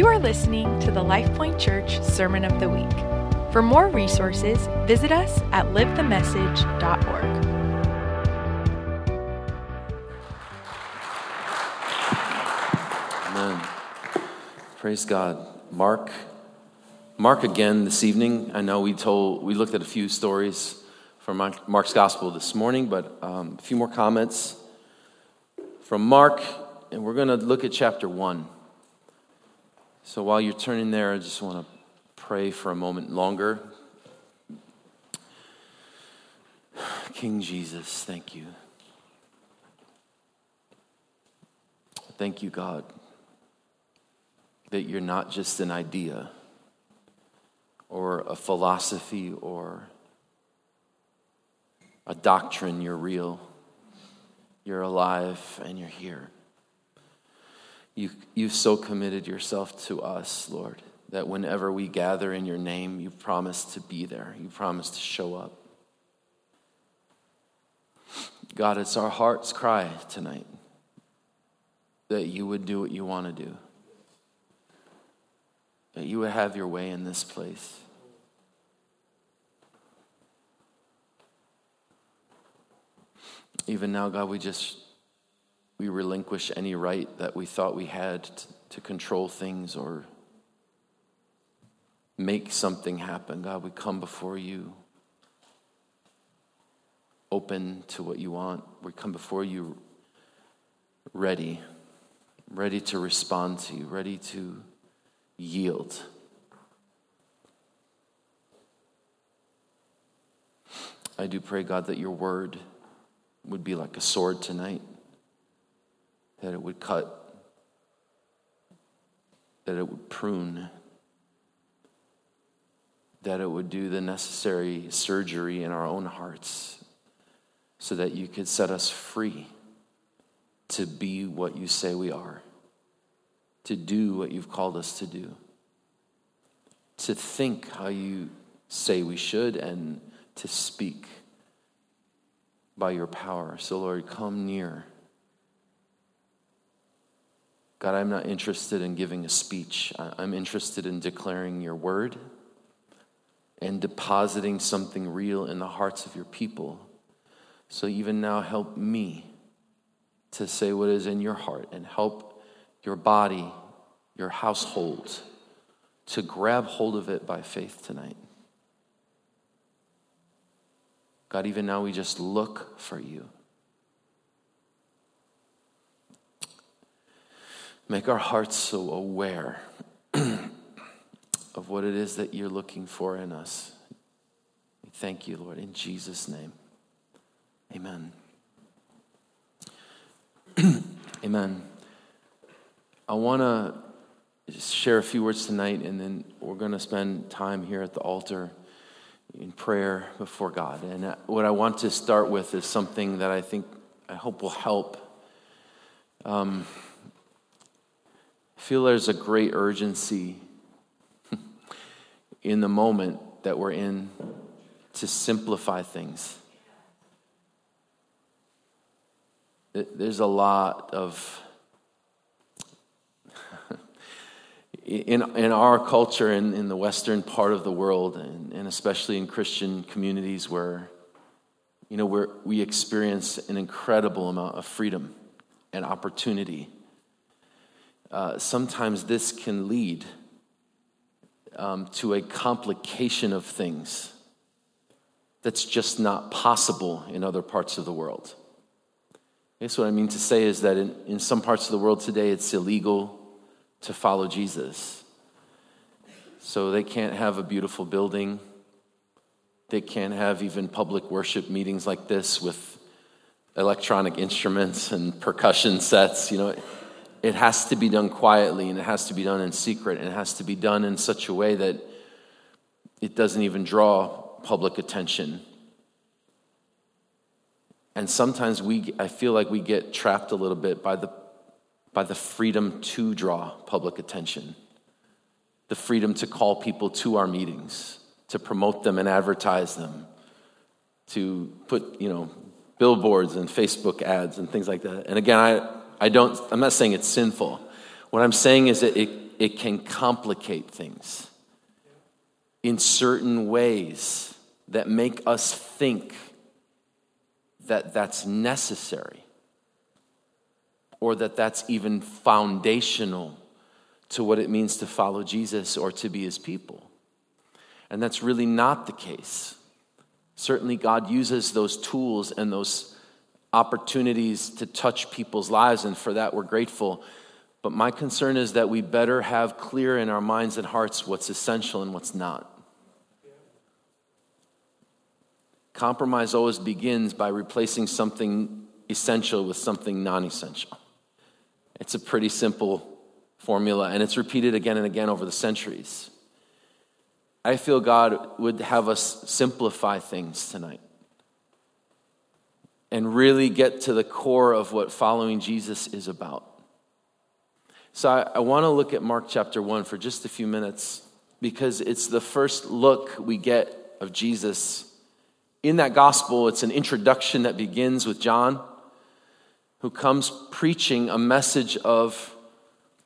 You are listening to the LifePoint Church Sermon of the Week. For more resources, visit us at livethemessage.org. Amen. Praise God. Mark. Mark again this evening. I know we told we looked at a few stories from Mark's gospel this morning, but um, a few more comments from Mark, and we're going to look at chapter one. So while you're turning there, I just want to pray for a moment longer. King Jesus, thank you. Thank you, God, that you're not just an idea or a philosophy or a doctrine, you're real. You're alive and you're here. You, you've so committed yourself to us, Lord, that whenever we gather in your name, you promise to be there. You promise to show up. God, it's our heart's cry tonight that you would do what you want to do, that you would have your way in this place. Even now, God, we just we relinquish any right that we thought we had to control things or make something happen. God, we come before you open to what you want. We come before you ready, ready to respond to you, ready to yield. I do pray, God, that your word would be like a sword tonight that it would cut, that it would prune, that it would do the necessary surgery in our own hearts so that you could set us free to be what you say we are, to do what you've called us to do, to think how you say we should, and to speak by your power. So, Lord, come near. God, I'm not interested in giving a speech. I'm interested in declaring your word and depositing something real in the hearts of your people. So even now, help me to say what is in your heart and help your body, your household, to grab hold of it by faith tonight. God, even now we just look for you. Make our hearts so aware of what it is that you're looking for in us. We thank you, Lord, in Jesus' name. Amen. Amen. I want to share a few words tonight, and then we're going to spend time here at the altar in prayer before God. And uh, what I want to start with is something that I think, I hope will help. Um, feel there's a great urgency in the moment that we're in to simplify things. There's a lot of, in, in our culture, in, in the Western part of the world, and, and especially in Christian communities where, you know, where we experience an incredible amount of freedom and opportunity uh, sometimes this can lead um, to a complication of things that's just not possible in other parts of the world. I guess what I mean to say is that in, in some parts of the world today, it's illegal to follow Jesus. So they can't have a beautiful building. They can't have even public worship meetings like this with electronic instruments and percussion sets. You know, it has to be done quietly and it has to be done in secret and it has to be done in such a way that it doesn't even draw public attention. And sometimes we, I feel like we get trapped a little bit by the, by the freedom to draw public attention, the freedom to call people to our meetings, to promote them and advertise them, to put, you know, billboards and Facebook ads and things like that. And again, I, I don't, I'm not saying it's sinful. What I'm saying is that it, it can complicate things in certain ways that make us think that that's necessary or that that's even foundational to what it means to follow Jesus or to be his people. And that's really not the case. Certainly, God uses those tools and those opportunities to touch people's lives, and for that, we're grateful. But my concern is that we better have clear in our minds and hearts what's essential and what's not. Compromise always begins by replacing something essential with something non essential. It's a pretty simple formula, and it's repeated again and again over the centuries. I feel God would have us simplify things tonight and really get to the core of what following Jesus is about. So I, I want to look at Mark chapter 1 for just a few minutes because it's the first look we get of Jesus. In that gospel, it's an introduction that begins with John, who comes preaching a message of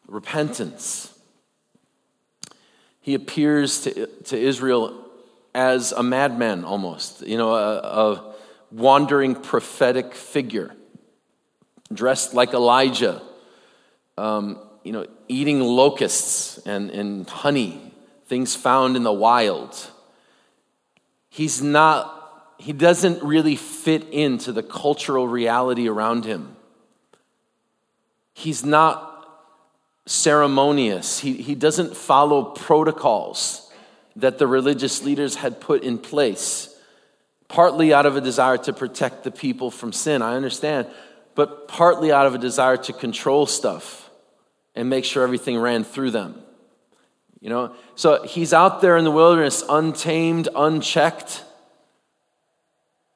repentance. He appears to, to Israel as a madman almost, you know, a, a wandering prophetic figure, dressed like Elijah, um, you know, eating locusts and, and honey, things found in the wild. He's not, he doesn't really fit into the cultural reality around him. He's not ceremonious. He, he doesn't follow protocols that the religious leaders had put in place, partly out of a desire to protect the people from sin, I understand, but partly out of a desire to control stuff and make sure everything ran through them. You know, so he's out there in the wilderness, untamed, unchecked,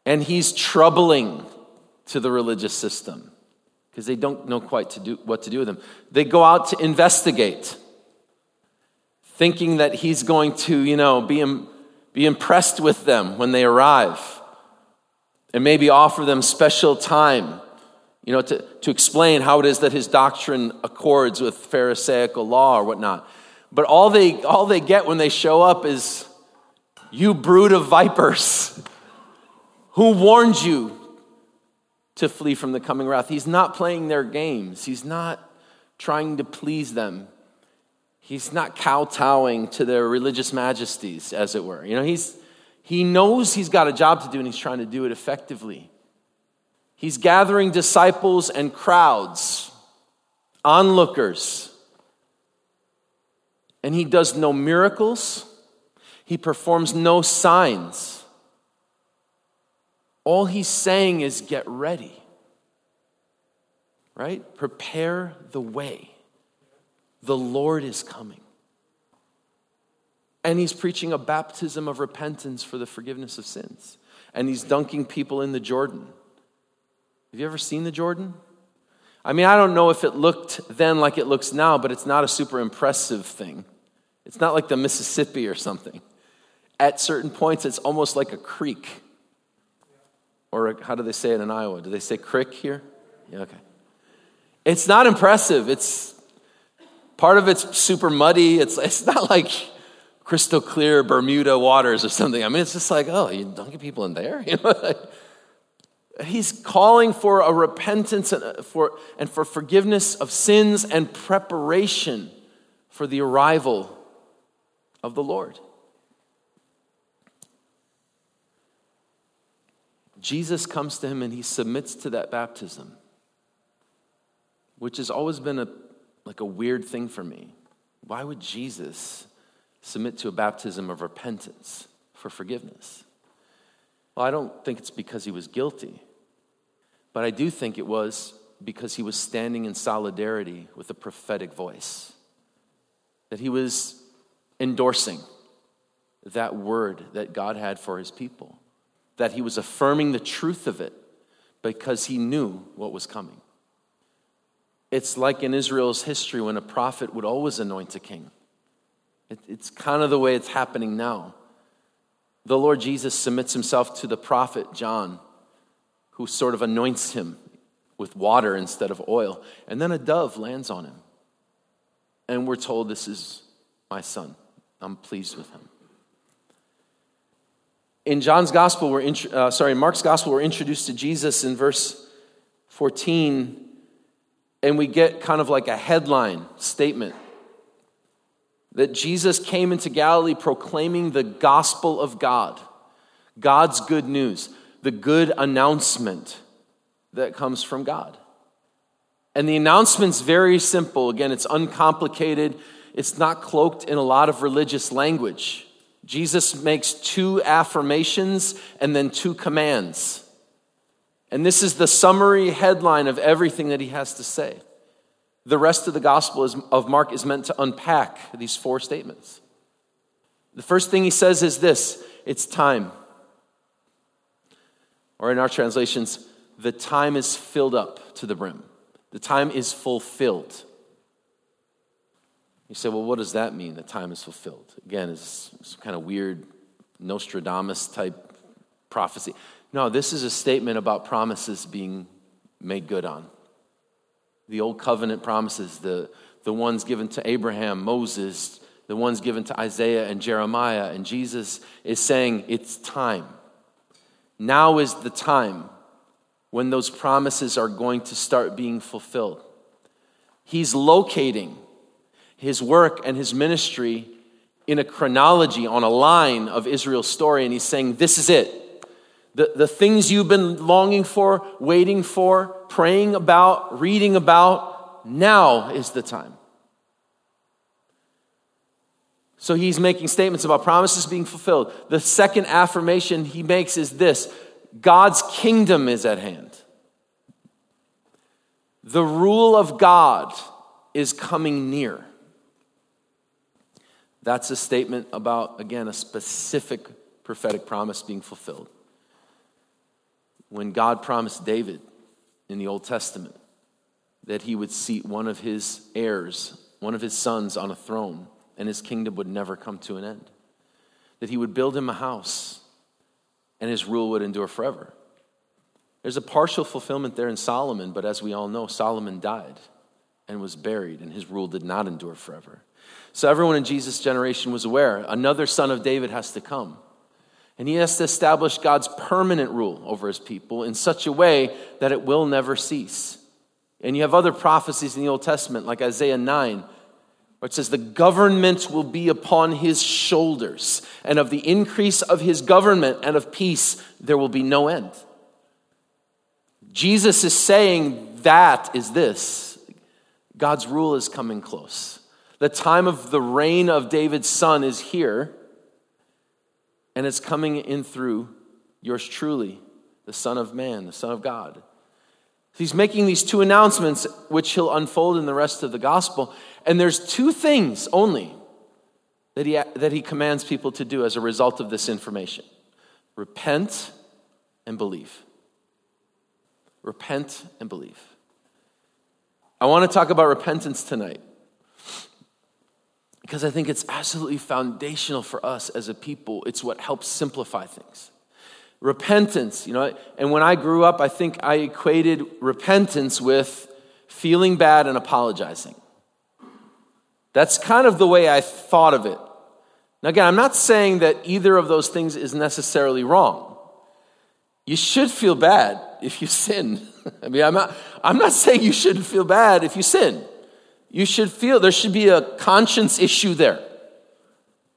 and he's troubling to the religious system because they don't know quite to do, what to do with him. They go out to investigate, thinking that he's going to, you know, be, be impressed with them when they arrive and maybe offer them special time, you know, to, to explain how it is that his doctrine accords with Pharisaical law or whatnot. But all they, all they get when they show up is, you brood of vipers. Who warned you to flee from the coming wrath. He's not playing their games, he's not trying to please them. He's not kowtowing to their religious majesties, as it were. You know, he's, he knows he's got a job to do and he's trying to do it effectively. He's gathering disciples and crowds, onlookers. And he does no miracles, he performs no signs. All he's saying is get ready, right? Prepare the way. The Lord is coming. And he's preaching a baptism of repentance for the forgiveness of sins. And he's dunking people in the Jordan. Have you ever seen the Jordan? I mean, I don't know if it looked then like it looks now, but it's not a super impressive thing. It's not like the Mississippi or something. At certain points, it's almost like a creek. Or how do they say it in Iowa? Do they say crick here? Yeah, okay. It's not impressive. It's part of it's super muddy. It's, it's not like crystal clear Bermuda waters or something. I mean, it's just like, oh, you don't get people in there. You know, he's calling for a repentance and uh, for, and for forgiveness of sins and preparation for the arrival of the Lord. Jesus comes to him and he submits to that baptism, which has always been a, like a weird thing for me. Why would Jesus submit to a baptism of repentance for forgiveness? Well, I don't think it's because he was guilty, but I do think it was because he was standing in solidarity with a prophetic voice, that he was endorsing that word that God had for his people that he was affirming the truth of it because he knew what was coming. It's like in Israel's history when a prophet would always anoint a king. It, it's kind of the way it's happening now. The Lord Jesus submits himself to the prophet John, who sort of anoints him with water instead of oil, and then a dove lands on him. And we're told this is my son. I'm pleased with him. In John's gospel, we're uh, sorry, Mark's gospel, we're introduced to Jesus in verse 14, and we get kind of like a headline statement that Jesus came into Galilee proclaiming the gospel of God, God's good news, the good announcement that comes from God. And the announcement's very simple. Again, it's uncomplicated. It's not cloaked in a lot of religious language. Jesus makes two affirmations and then two commands. And this is the summary headline of everything that he has to say. The rest of the Gospel is, of Mark is meant to unpack these four statements. The first thing he says is this it's time. Or in our translations, the time is filled up to the brim. The time is fulfilled. You say, well, what does that mean, the time is fulfilled? Again, it's some kind of weird Nostradamus type prophecy. No, this is a statement about promises being made good on. The old covenant promises, the, the ones given to Abraham, Moses, the ones given to Isaiah and Jeremiah, and Jesus is saying, it's time. Now is the time when those promises are going to start being fulfilled. He's locating his work and his ministry in a chronology on a line of Israel's story, and he's saying, This is it. The, the things you've been longing for, waiting for, praying about, reading about, now is the time. So he's making statements about promises being fulfilled. The second affirmation he makes is this God's kingdom is at hand. The rule of God is coming near. That's a statement about, again, a specific prophetic promise being fulfilled. When God promised David in the Old Testament that he would seat one of his heirs, one of his sons, on a throne, and his kingdom would never come to an end, that he would build him a house and his rule would endure forever. There's a partial fulfillment there in Solomon, but as we all know, Solomon died and was buried, and his rule did not endure forever. So everyone in Jesus' generation was aware another son of David has to come. And he has to establish God's permanent rule over his people in such a way that it will never cease. And you have other prophecies in the Old Testament, like Isaiah 9, where it says, The government will be upon his shoulders, and of the increase of his government and of peace there will be no end. Jesus is saying that is this God's rule is coming close. The time of the reign of David's son is here, and it's coming in through yours truly, the Son of Man, the Son of God. He's making these two announcements, which he'll unfold in the rest of the gospel. And there's two things only that he, that he commands people to do as a result of this information repent and believe. Repent and believe. I want to talk about repentance tonight because I think it's absolutely foundational for us as a people. It's what helps simplify things. Repentance, you know, and when I grew up, I think I equated repentance with feeling bad and apologizing. That's kind of the way I thought of it. Now, again, I'm not saying that either of those things is necessarily wrong. You should feel bad if you sin. I mean, I'm not, I'm not saying you shouldn't feel bad if you sin. You should feel there should be a conscience issue there.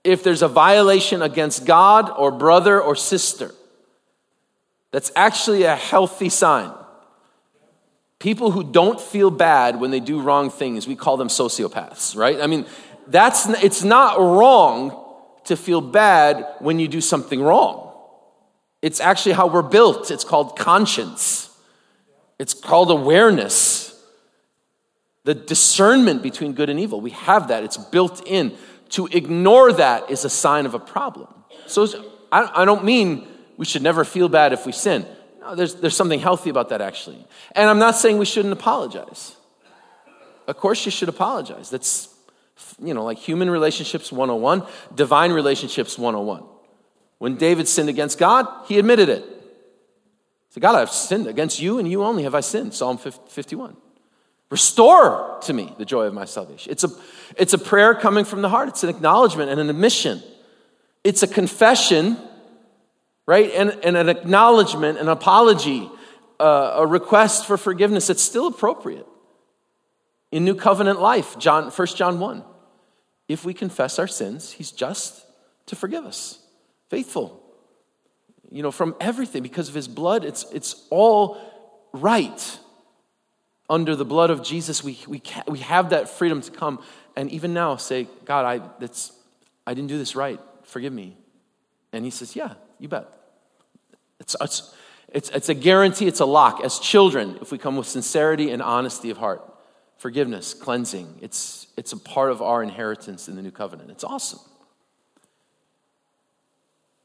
If there's a violation against God or brother or sister, that's actually a healthy sign. People who don't feel bad when they do wrong things, we call them sociopaths, right? I mean, that's it's not wrong to feel bad when you do something wrong. It's actually how we're built. It's called conscience. It's called awareness. The discernment between good and evil. We have that. It's built in. To ignore that is a sign of a problem. So I don't mean we should never feel bad if we sin. No, there's, there's something healthy about that, actually. And I'm not saying we shouldn't apologize. Of course, you should apologize. That's, you know, like human relationships 101, divine relationships 101. When David sinned against God, he admitted it. Said, God, I've sinned against you and you only have I sinned. Psalm 51. Restore to me the joy of my salvation. It's a, it's a prayer coming from the heart, it's an acknowledgement and an admission. It's a confession, right? And, and an acknowledgement, an apology, uh, a request for forgiveness. It's still appropriate. In New Covenant life, John, 1 John 1. If we confess our sins, he's just to forgive us, faithful. You know, from everything, because of his blood, it's, it's all right. Under the blood of Jesus, we, we, we have that freedom to come and even now say, God, I, that's, I didn't do this right. Forgive me. And he says, Yeah, you bet. It's, it's, it's, it's a guarantee, it's a lock. As children, if we come with sincerity and honesty of heart, forgiveness, cleansing, it's, it's a part of our inheritance in the new covenant. It's awesome.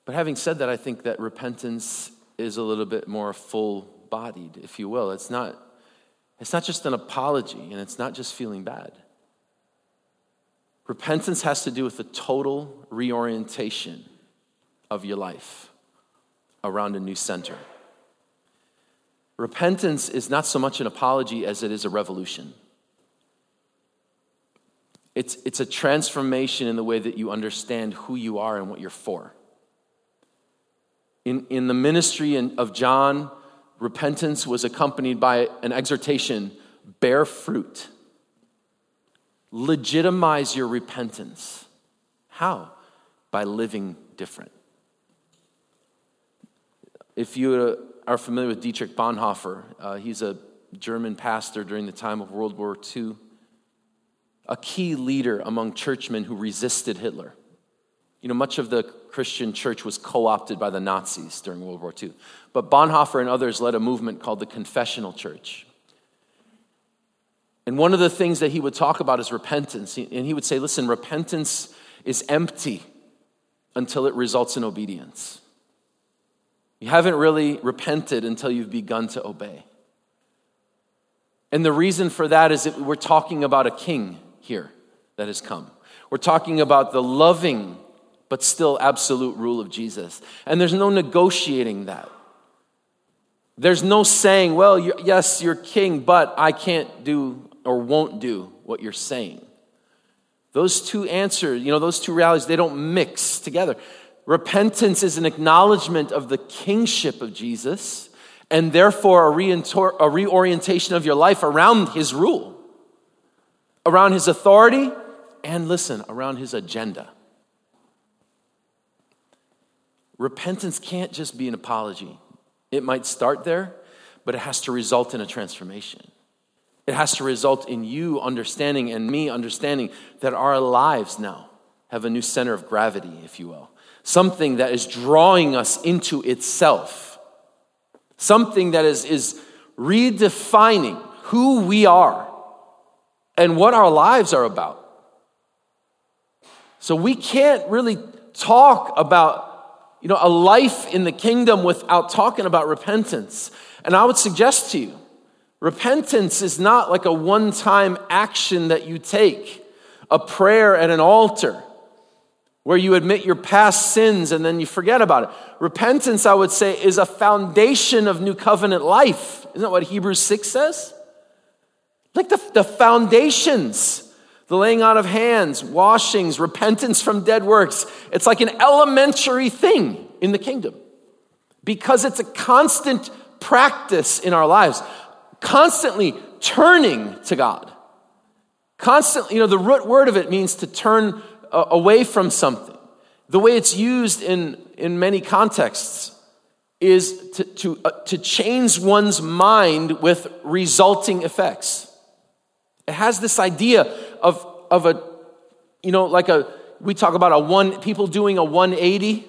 But having said that, I think that repentance is a little bit more full bodied, if you will. It's not, it's not just an apology and it's not just feeling bad. Repentance has to do with the total reorientation of your life around a new center. Repentance is not so much an apology as it is a revolution. It's, it's a transformation in the way that you understand who you are and what you're for. In, in the ministry of John, repentance was accompanied by an exhortation bear fruit. Legitimize your repentance. How? By living different. If you are familiar with Dietrich Bonhoeffer, uh, he's a German pastor during the time of World War II, a key leader among churchmen who resisted Hitler. You know, much of the Christian church was co opted by the Nazis during World War II. But Bonhoeffer and others led a movement called the Confessional Church. And one of the things that he would talk about is repentance. And he would say, listen, repentance is empty until it results in obedience. You haven't really repented until you've begun to obey. And the reason for that is that we're talking about a king here that has come. We're talking about the loving but still absolute rule of Jesus. And there's no negotiating that. There's no saying, well, you're, yes, you're king, but I can't do or won't do what you're saying. Those two answers, you know, those two realities, they don't mix together. Repentance is an acknowledgement of the kingship of Jesus and therefore a, a reorientation of your life around his rule, around his authority, and listen, around his agenda. Repentance can't just be an apology. It might start there, but it has to result in a transformation. It has to result in you understanding and me understanding that our lives now have a new center of gravity, if you will. Something that is drawing us into itself. Something that is, is redefining who we are and what our lives are about. So we can't really talk about you know, a life in the kingdom without talking about repentance. And I would suggest to you, repentance is not like a one time action that you take, a prayer at an altar where you admit your past sins and then you forget about it. Repentance, I would say, is a foundation of new covenant life. Isn't that what Hebrews 6 says? Like the, the foundations the laying on of hands, washings, repentance from dead works. It's like an elementary thing in the kingdom because it's a constant practice in our lives, constantly turning to God. Constantly, you know, the root word of it means to turn uh, away from something. The way it's used in, in many contexts is to, to, uh, to change one's mind with resulting effects. It has this idea of, of a, you know, like a, we talk about a one, people doing a 180.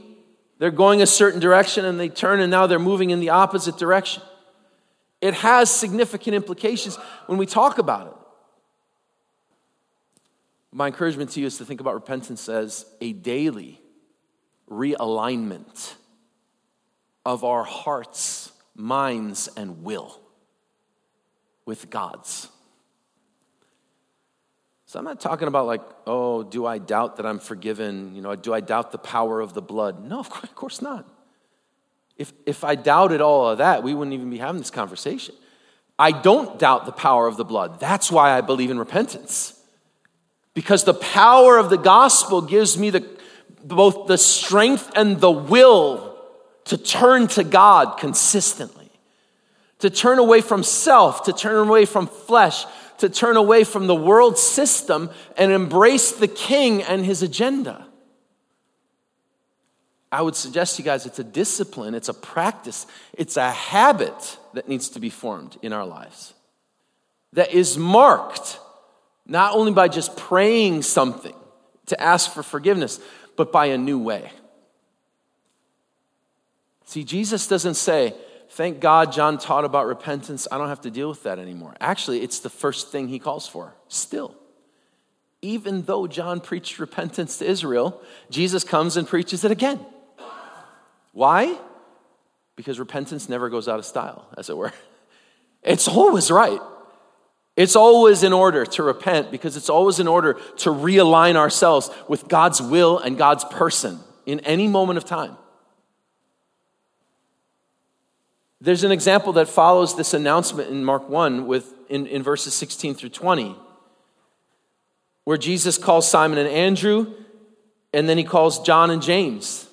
They're going a certain direction and they turn and now they're moving in the opposite direction. It has significant implications when we talk about it. My encouragement to you is to think about repentance as a daily realignment of our hearts, minds, and will with God's. So I'm not talking about like, oh, do I doubt that I'm forgiven? You know, do I doubt the power of the blood? No, of course not. If, if I doubted all of that, we wouldn't even be having this conversation. I don't doubt the power of the blood. That's why I believe in repentance. Because the power of the gospel gives me the, both the strength and the will to turn to God consistently, to turn away from self, to turn away from flesh, to turn away from the world system and embrace the king and his agenda. I would suggest to you guys it's a discipline, it's a practice, it's a habit that needs to be formed in our lives that is marked not only by just praying something to ask for forgiveness, but by a new way. See, Jesus doesn't say, Thank God John taught about repentance. I don't have to deal with that anymore. Actually, it's the first thing he calls for, still. Even though John preached repentance to Israel, Jesus comes and preaches it again. Why? Because repentance never goes out of style, as it were. It's always right. It's always in order to repent because it's always in order to realign ourselves with God's will and God's person in any moment of time. There's an example that follows this announcement in Mark 1 with, in, in verses 16 through 20, where Jesus calls Simon and Andrew, and then he calls John and James.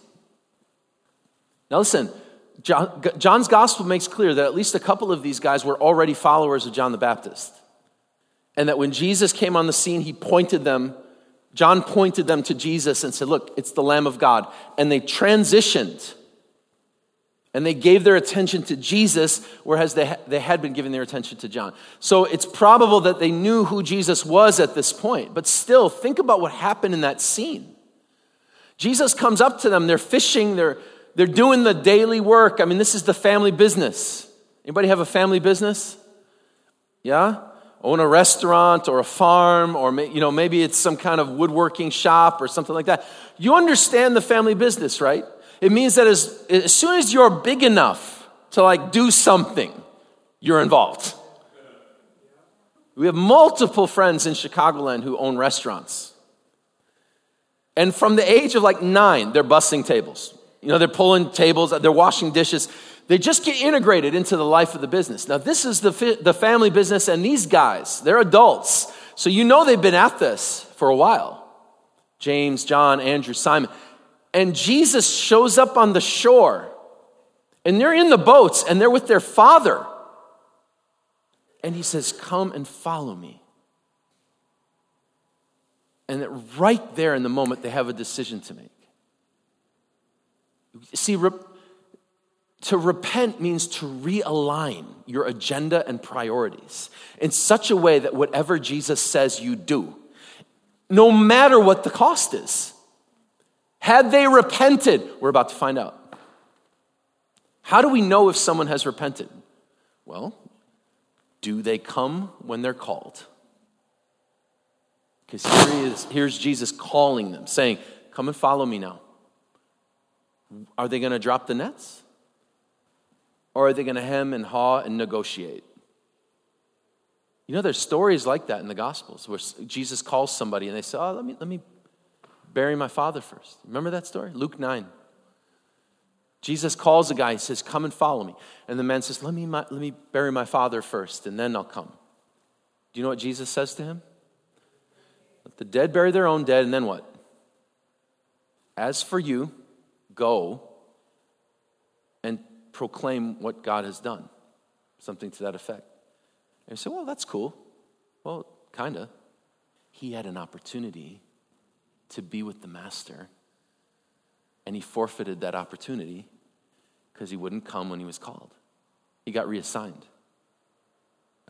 Now, listen, John, John's gospel makes clear that at least a couple of these guys were already followers of John the Baptist. And that when Jesus came on the scene, he pointed them, John pointed them to Jesus and said, Look, it's the Lamb of God. And they transitioned and they gave their attention to Jesus, whereas they, they had been giving their attention to John. So it's probable that they knew who Jesus was at this point. But still, think about what happened in that scene. Jesus comes up to them, they're fishing, they're, they're doing the daily work. I mean, this is the family business. Anybody have a family business? Yeah? Own a restaurant or a farm, or you know, maybe it's some kind of woodworking shop or something like that. You understand the family business, right? It means that as, as soon as you're big enough to like do something, you're involved. We have multiple friends in Chicagoland who own restaurants. And from the age of like nine, they're bussing tables. You know, they're pulling tables, they're washing dishes. They just get integrated into the life of the business. Now, this is the, the family business, and these guys, they're adults. So you know they've been at this for a while. James, John, Andrew, Simon and Jesus shows up on the shore, and they're in the boats, and they're with their father. And he says, Come and follow me. And that right there in the moment, they have a decision to make. See, to repent means to realign your agenda and priorities in such a way that whatever Jesus says you do, no matter what the cost is. Had they repented? We're about to find out. How do we know if someone has repented? Well, do they come when they're called? Because here he is, here's Jesus calling them, saying, Come and follow me now. Are they going to drop the nets? Or are they going to hem and haw and negotiate? You know, there's stories like that in the Gospels where Jesus calls somebody and they say, Oh, let me, let me bury my father first. Remember that story? Luke 9. Jesus calls a guy, he says, Come and follow me. And the man says, Let me, let me bury my father first, and then I'll come. Do you know what Jesus says to him? Let the dead bury their own dead, and then what? As for you, go and proclaim what God has done. Something to that effect. And you say, Well, that's cool. Well, kind of. He had an opportunity to be with the master. And he forfeited that opportunity because he wouldn't come when he was called. He got reassigned.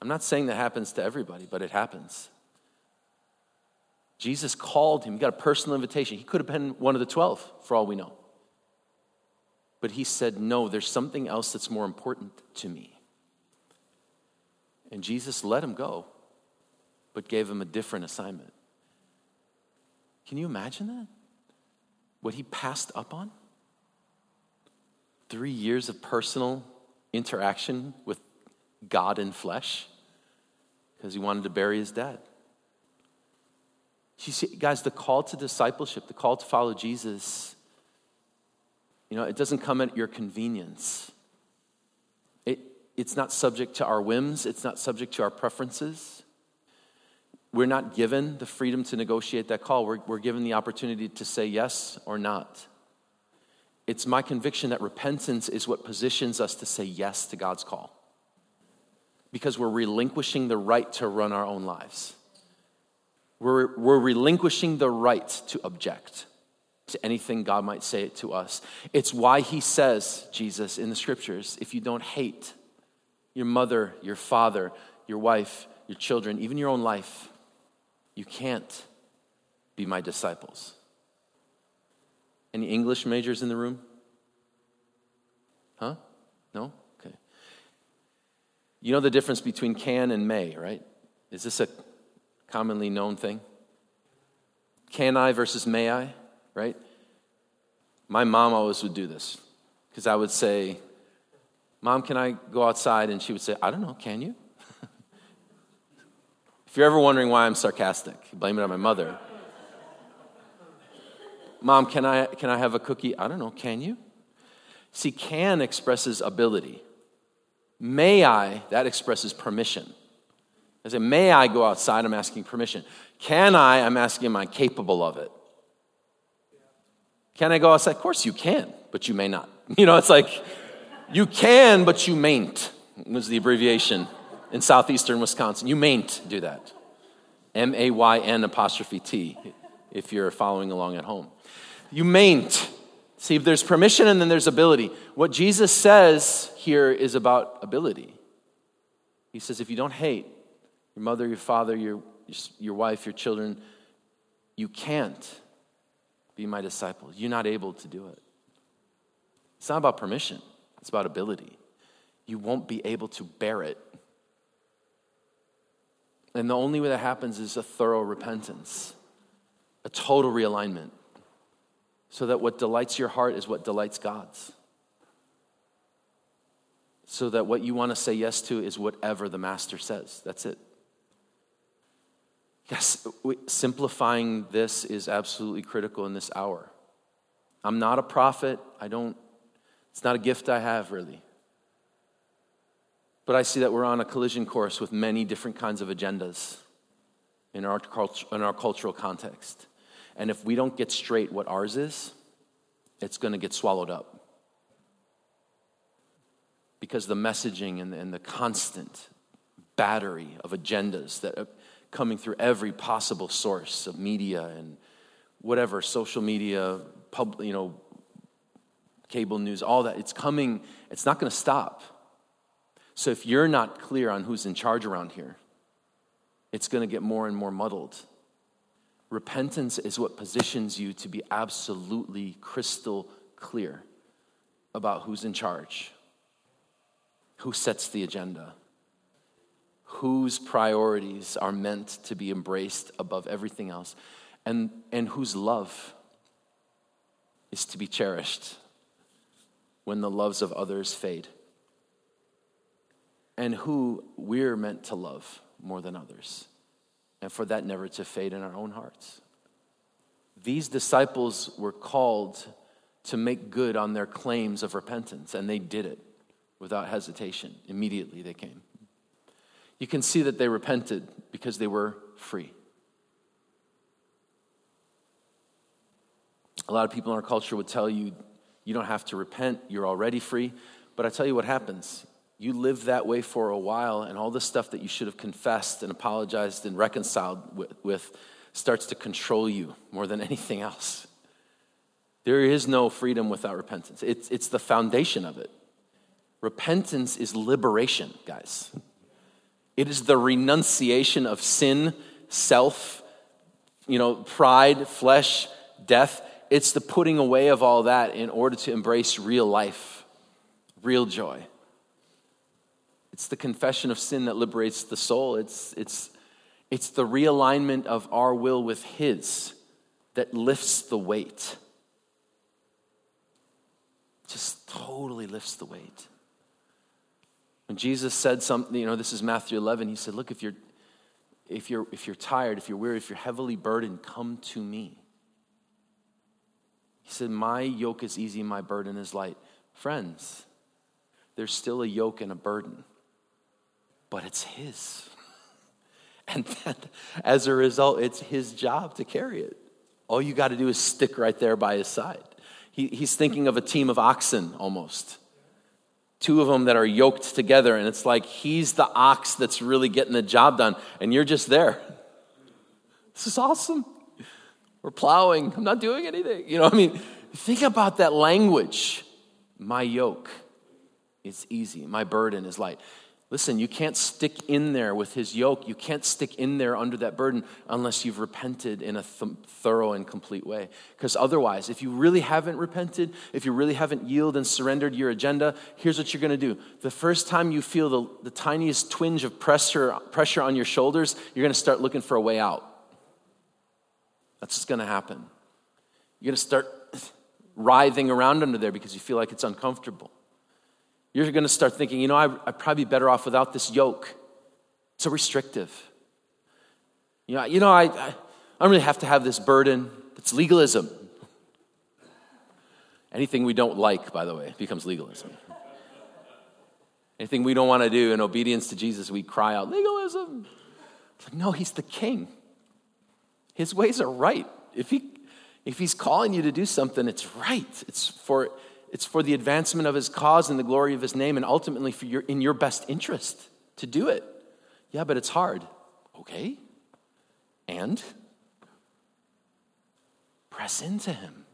I'm not saying that happens to everybody, but it happens. Jesus called him, he got a personal invitation. He could have been one of the 12, for all we know. But he said, No, there's something else that's more important to me. And Jesus let him go, but gave him a different assignment. Can you imagine that? What he passed up on? Three years of personal interaction with God in flesh because he wanted to bury his dad. You see, guys, the call to discipleship, the call to follow Jesus, you know, it doesn't come at your convenience. It, it's not subject to our whims, it's not subject to our preferences. We're not given the freedom to negotiate that call. We're, we're given the opportunity to say yes or not. It's my conviction that repentance is what positions us to say yes to God's call because we're relinquishing the right to run our own lives. We're, we're relinquishing the right to object to anything God might say to us. It's why he says, Jesus, in the scriptures, if you don't hate your mother, your father, your wife, your children, even your own life, you can't be my disciples. Any English majors in the room? Huh? No? Okay. You know the difference between can and may, right? Is this a commonly known thing? Can I versus may I, right? My mom always would do this because I would say, Mom, can I go outside? And she would say, I don't know, can you? If you're ever wondering why I'm sarcastic, blame it on my mother. Mom, can I, can I have a cookie? I don't know, can you? See, can expresses ability. May I, that expresses permission. I say, may I go outside? I'm asking permission. Can I? I'm asking, am I capable of it? Can I go outside? Of course you can, but you may not. You know, it's like, you can, but you mayn't, was the abbreviation in southeastern Wisconsin. You mayn't do that. M A Y N apostrophe T, if you're following along at home. You mayn't. See, if there's permission and then there's ability. What Jesus says here is about ability. He says, if you don't hate your mother, your father, your, your wife, your children, you can't be my disciple. You're not able to do it. It's not about permission, it's about ability. You won't be able to bear it and the only way that happens is a thorough repentance, a total realignment, so that what delights your heart is what delights God's. So that what you want to say yes to is whatever the Master says. That's it. Yes, simplifying this is absolutely critical in this hour. I'm not a prophet. I don't, it's not a gift I have really. But I see that we're on a collision course with many different kinds of agendas in our, in our cultural context. And if we don't get straight what ours is, it's going to get swallowed up. Because the messaging and the, and the constant battery of agendas that are coming through every possible source of media and whatever, social media, pub, you know, cable news, all that, it's coming, it's not going to stop. So if you're not clear on who's in charge around here, it's going to get more and more muddled. Repentance is what positions you to be absolutely crystal clear about who's in charge, who sets the agenda, whose priorities are meant to be embraced above everything else, and, and whose love is to be cherished when the loves of others fade and who we're meant to love more than others, and for that never to fade in our own hearts. These disciples were called to make good on their claims of repentance, and they did it without hesitation. Immediately they came. You can see that they repented because they were free. A lot of people in our culture would tell you, you don't have to repent, you're already free. But I tell you what happens you live that way for a while, and all the stuff that you should have confessed and apologized and reconciled with, with, starts to control you more than anything else. There is no freedom without repentance, it's, it's the foundation of it. Repentance is liberation, guys. It is the renunciation of sin, self, you know, pride, flesh, death. It's the putting away of all that in order to embrace real life, real joy. It's the confession of sin that liberates the soul. It's, it's, it's the realignment of our will with His that lifts the weight. Just totally lifts the weight. When Jesus said something, you know, this is Matthew 11, he said, Look, if you're, if you're, if you're tired, if you're weary, if you're heavily burdened, come to me. He said, My yoke is easy, my burden is light. Friends, there's still a yoke and a burden, but it's His. And then, as a result, it's His job to carry it. All you got to do is stick right there by His side. He, he's thinking of a team of oxen almost. Two of them that are yoked together, and it's like He's the ox that's really getting the job done, and you're just there. This is awesome. We're plowing. I'm not doing anything. You know, I mean, think about that language. My yoke is easy, my burden is light. Listen, you can't stick in there with his yoke. You can't stick in there under that burden unless you've repented in a th- thorough and complete way. Because otherwise, if you really haven't repented, if you really haven't yielded and surrendered your agenda, here's what you're going to do. The first time you feel the, the tiniest twinge of pressure, pressure on your shoulders, you're going to start looking for a way out. That's what's going to happen. You're going to start writhing around under there because you feel like it's uncomfortable. You're going to start thinking, you know, I, I'd probably be better off without this yoke. It's so restrictive. You know, you know I, I don't really have to have this burden. It's legalism. Anything we don't like, by the way, becomes legalism. Anything we don't want to do in obedience to Jesus, we cry out, legalism. It's like, no, he's the king. His ways are right. If, he, if he's calling you to do something, it's right. It's for, it's for the advancement of his cause and the glory of his name, and ultimately for your, in your best interest to do it. Yeah, but it's hard. Okay. And press into him.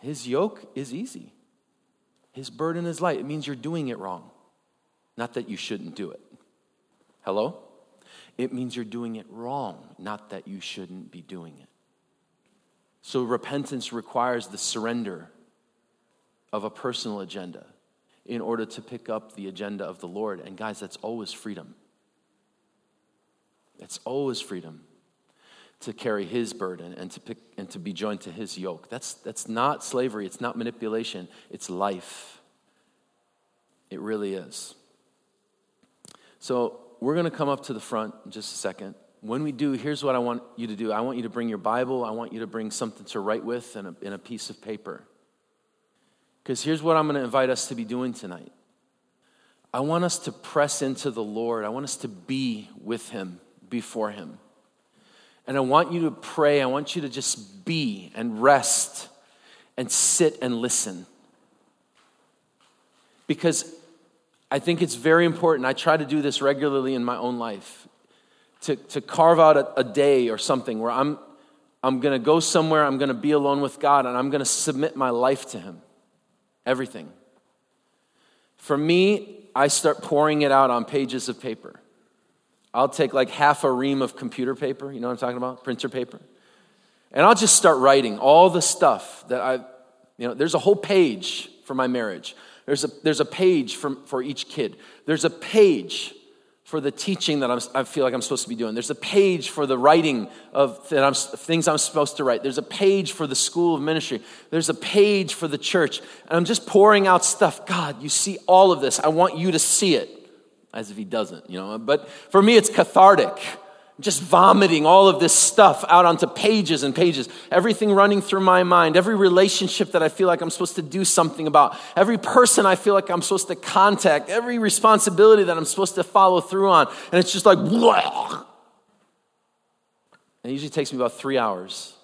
His yoke is easy, his burden is light. It means you're doing it wrong, not that you shouldn't do it. Hello? It means you're doing it wrong, not that you shouldn't be doing it. So repentance requires the surrender of a personal agenda in order to pick up the agenda of the Lord. And guys, that's always freedom. It's always freedom to carry his burden and to pick and to be joined to his yoke. That's that's not slavery, it's not manipulation, it's life. It really is. So we're going to come up to the front in just a second. When we do, here's what I want you to do I want you to bring your Bible, I want you to bring something to write with and a, and a piece of paper. Because here's what I'm going to invite us to be doing tonight I want us to press into the Lord, I want us to be with Him, before Him. And I want you to pray, I want you to just be and rest and sit and listen. Because I think it's very important. I try to do this regularly in my own life to, to carve out a, a day or something where I'm, I'm going to go somewhere, I'm going to be alone with God, and I'm going to submit my life to Him. Everything. For me, I start pouring it out on pages of paper. I'll take like half a ream of computer paper, you know what I'm talking about? Printer paper. And I'll just start writing all the stuff that I, you know, there's a whole page for my marriage. There's a, there's a page for, for each kid. There's a page for the teaching that I'm, I feel like I'm supposed to be doing. There's a page for the writing of I'm, things I'm supposed to write. There's a page for the school of ministry. There's a page for the church. And I'm just pouring out stuff. God, you see all of this. I want you to see it. As if he doesn't, you know. But for me, it's cathartic just vomiting all of this stuff out onto pages and pages. Everything running through my mind, every relationship that I feel like I'm supposed to do something about, every person I feel like I'm supposed to contact, every responsibility that I'm supposed to follow through on. And it's just like. And it usually takes me about three hours.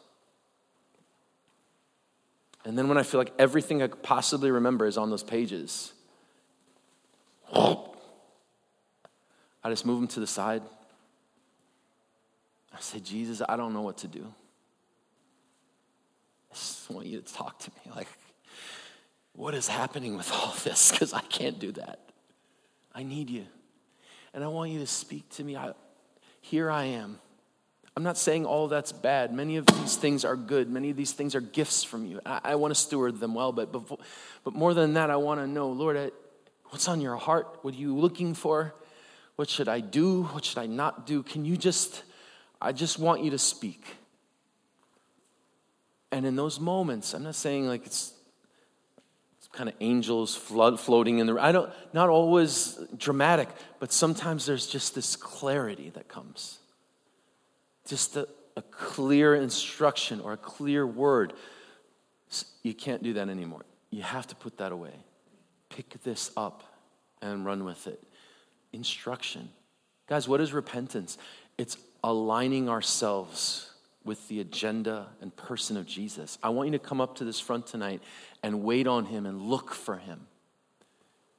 And then when I feel like everything I could possibly remember is on those pages, I just move them to the side I said, Jesus, I don't know what to do. I just want you to talk to me. Like, what is happening with all this? Because I can't do that. I need you. And I want you to speak to me. I, here I am. I'm not saying all that's bad. Many of these things are good. Many of these things are gifts from you. I, I want to steward them well, but, before, but more than that, I want to know, Lord, I, what's on your heart? What are you looking for? What should I do? What should I not do? Can you just I just want you to speak. And in those moments, I'm not saying like it's, it's kind of angels flood, floating in the. I don't not always dramatic, but sometimes there's just this clarity that comes. Just a, a clear instruction or a clear word. You can't do that anymore. You have to put that away. Pick this up and run with it. Instruction. Guys, what is repentance? It's aligning ourselves with the agenda and person of Jesus. I want you to come up to this front tonight and wait on him and look for him.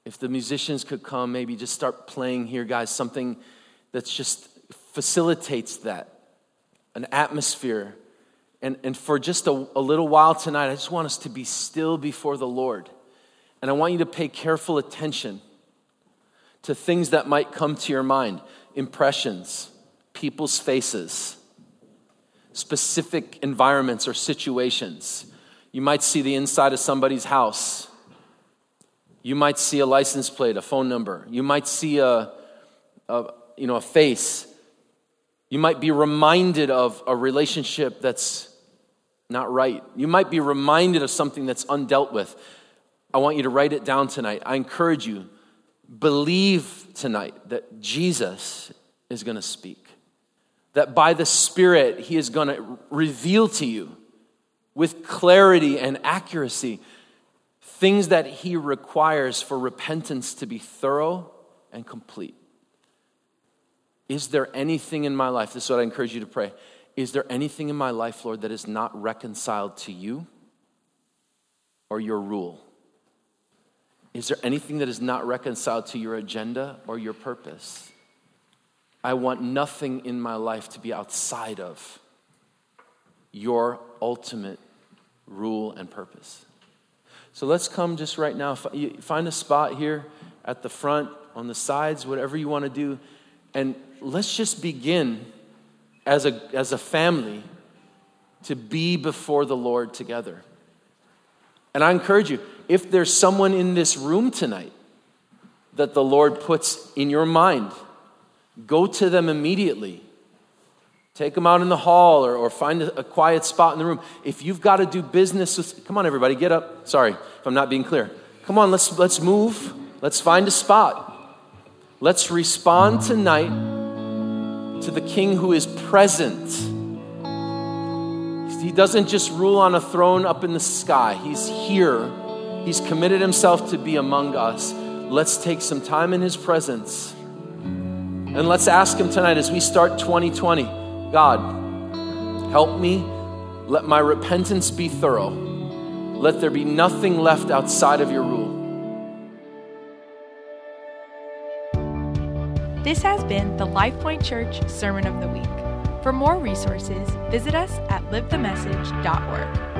If the musicians could come, maybe just start playing here, guys, something that's just facilitates that, an atmosphere. And, and for just a, a little while tonight, I just want us to be still before the Lord. And I want you to pay careful attention to things that might come to your mind impressions, people's faces, specific environments or situations. You might see the inside of somebody's house. You might see a license plate, a phone number. You might see a, a, you know, a face. You might be reminded of a relationship that's not right. You might be reminded of something that's undealt with. I want you to write it down tonight. I encourage you, believe tonight that Jesus is going to speak. That by the Spirit, He is going to reveal to you with clarity and accuracy things that He requires for repentance to be thorough and complete. Is there anything in my life? This is what I encourage you to pray. Is there anything in my life, Lord, that is not reconciled to you or your rule? Is there anything that is not reconciled to your agenda or your purpose? I want nothing in my life to be outside of your ultimate rule and purpose. So let's come just right now. Find a spot here at the front, on the sides, whatever you want to do. And let's just begin as a, as a family to be before the Lord together. And I encourage you, if there's someone in this room tonight that the Lord puts in your mind, go to them immediately. Take them out in the hall or, or find a, quiet spot in the room. If you've got to do business with, come on, everybody, get up. Sorry if I'm not being clear. Come on, let's, let's move. Let's find a spot. Let's respond tonight to the King who is present. He doesn't just rule on a throne up in the sky, He's here. He's committed Himself to be among us. Let's take some time in His presence. And let's ask Him tonight as we start 2020 God, help me. Let my repentance be thorough. Let there be nothing left outside of your rule. This has been the LifePoint Church Sermon of the Week. For more resources, visit us at livethemessage.org.